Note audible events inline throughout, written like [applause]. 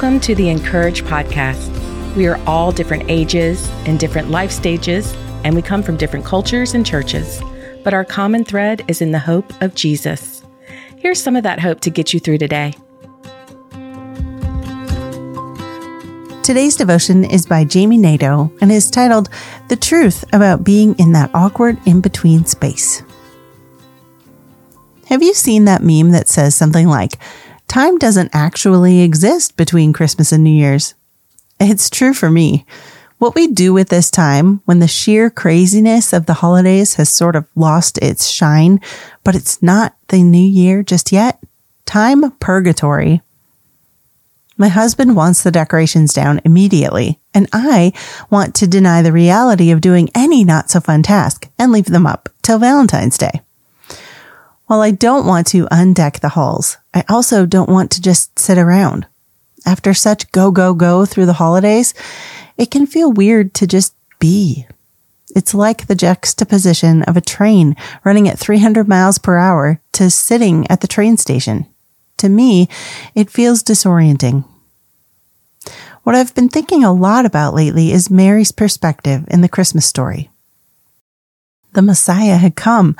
Welcome to the Encourage podcast. We are all different ages and different life stages, and we come from different cultures and churches. But our common thread is in the hope of Jesus. Here's some of that hope to get you through today. Today's devotion is by Jami Nato and is titled The Truth About Being in That Awkward In Between Space. Have you seen that meme that says something like, time doesn't actually exist between Christmas and New Year's. It's true for me. What we do with this time when the sheer craziness of the holidays has sort of lost its shine, but it's not the new year just yet. Time purgatory. My husband wants the decorations down immediately, and I want to deny the reality of doing any not so fun task and leave them up till Valentine's Day. While I don't want to undeck the halls, I also don't want to just sit around. After such go, go, go through the holidays, it can feel weird to just be. It's like the juxtaposition of a train running at 300 miles per hour to sitting at the train station. To me, it feels disorienting. What I've been thinking a lot about lately is Mary's perspective in the Christmas story the Messiah had come.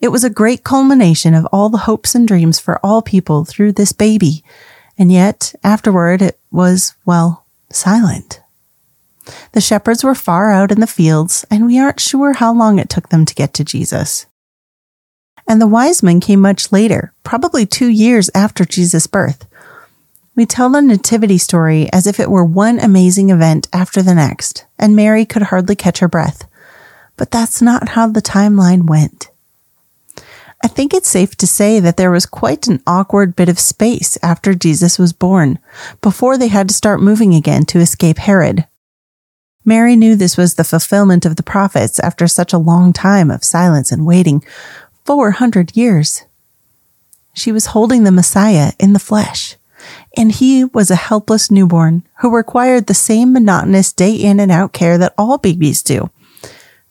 It was a great culmination of all the hopes and dreams for all people through this baby. And yet, afterward, it was, well, silent. The shepherds were far out in the fields, and we aren't sure how long it took them to get to Jesus. And the wise men came much later, probably two years after Jesus' birth. We tell the nativity story as if it were one amazing event after the next, and Mary could hardly catch her breath but that's not how the timeline went. I think it's safe to say that there was quite an awkward bit of space after Jesus was born, before they had to start moving again to escape Herod. Mary knew this was the fulfillment of the prophets after such a long time of silence and waiting 400 years. She was holding the Messiah in the flesh, and he was a helpless newborn who required the same monotonous day in and out care that all babies do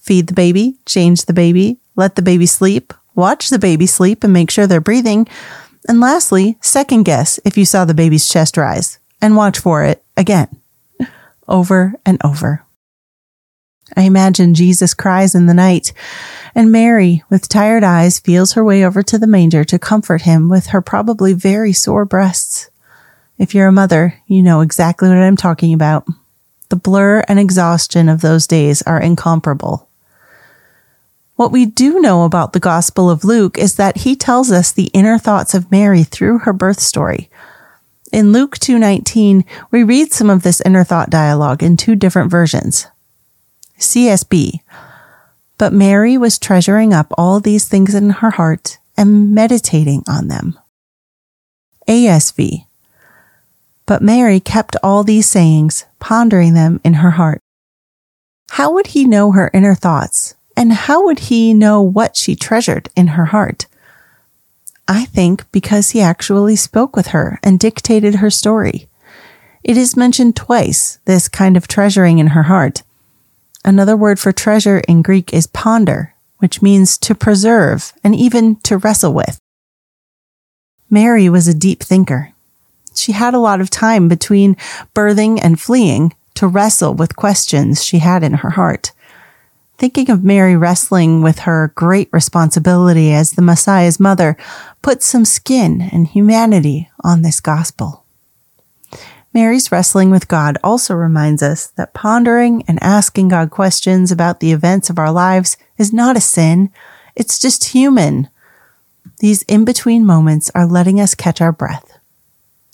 feed the baby, change the baby, let the baby sleep, watch the baby sleep and make sure they're breathing. And lastly, second guess if you saw the baby's chest rise and watch for it again, over and over. I imagine Jesus cries in the night, and Mary, with tired eyes, feels her way over to the manger to comfort him with her probably very sore breasts. If you're a mother, you know exactly what I'm talking about. The blur and exhaustion of those days are incomparable. What we do know about the Gospel of Luke is that he tells us the inner thoughts of Mary through her birth story. In Luke 2:19, we read some of this inner thought dialogue in two different versions. CSB. But Mary was treasuring up all these things in her heart and meditating on them. ASV. But Mary kept all these sayings, pondering them in her heart. How would he know her inner thoughts and how would he know what she treasured in her heart? I think because he actually spoke with her and dictated her story. It is mentioned twice, this kind of treasuring in her heart. Another word for treasure in Greek is ponder, which means to preserve and even to wrestle with. Mary was a deep thinker. She had a lot of time between birthing and fleeing to wrestle with questions she had in her heart thinking of Mary wrestling with her great responsibility as the Messiah's mother puts some skin and humanity on this gospel. Mary's wrestling with God also reminds us that pondering and asking God questions about the events of our lives is not a sin. It's just human. These in between moments are letting us catch our breath.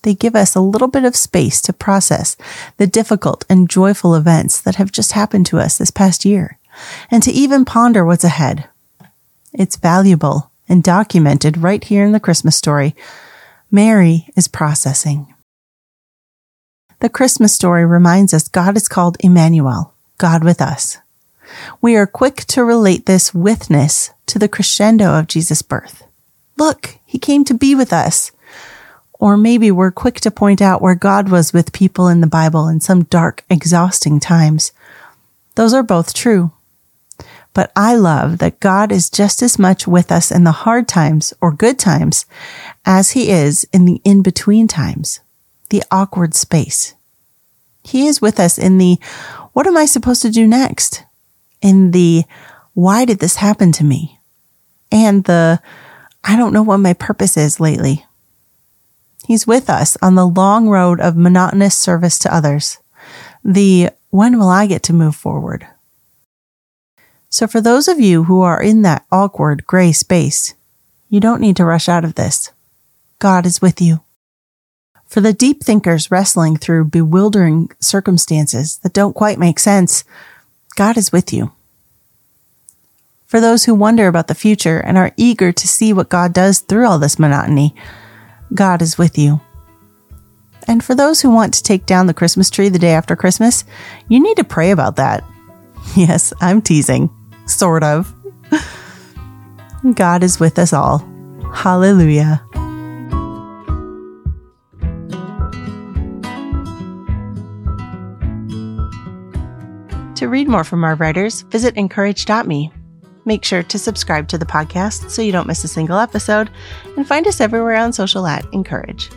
They give us a little bit of space to process the difficult and joyful events that have just happened to us this past year and to even ponder what's ahead. It's valuable and documented right here in the Christmas story. Mary is processing. The Christmas story reminds us God is called Emmanuel, God with us. We are quick to relate this withness to the crescendo of Jesus' birth. Look, he came to be with us. Or maybe we're quick to point out where God was with people in the Bible in some dark, exhausting times. Those are both true. But I love that God is just as much with us in the hard times or good times as he is in the in between times. the awkward space. He is with us in the what am I supposed to do next? In the why did this happen to me? And the I don't know what my purpose is lately. He's with us on the long road of monotonous service to others. The when will I get to move forward? So for those of you who are in that awkward gray space, you don't need to rush out of this. God is with you. For the deep thinkers wrestling through bewildering circumstances that don't quite make sense, God is with you. For those who wonder about the future and are eager to see what God does through all this monotony, God is with you. And for those who want to take down the Christmas tree the day after Christmas, you need to pray about that. [laughs] Yes, I'm teasing. Sort of. God is with us all. Hallelujah. To read more from our writers, visit incourage.me. Make sure to subscribe to the podcast so you don't miss a single episode, and find us everywhere on social at Encourage.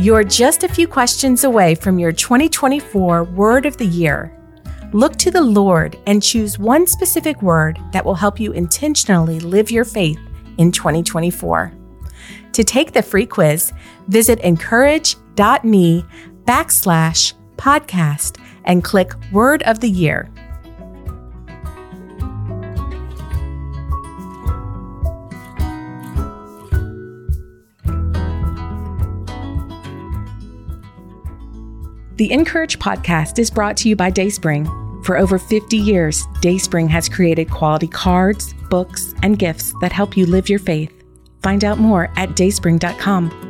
You're just a few questions away from your 2024 Word of the Year. Look to the Lord and choose one specific word that will help you intentionally live your faith in 2024. To take the free quiz, visit incourage.me backslash podcast and click Word of the Year. The Encourage podcast is brought to you by DaySpring. For over 50 years, DaySpring has created quality cards, books, and gifts that help you live your faith. Find out more at dayspring.com.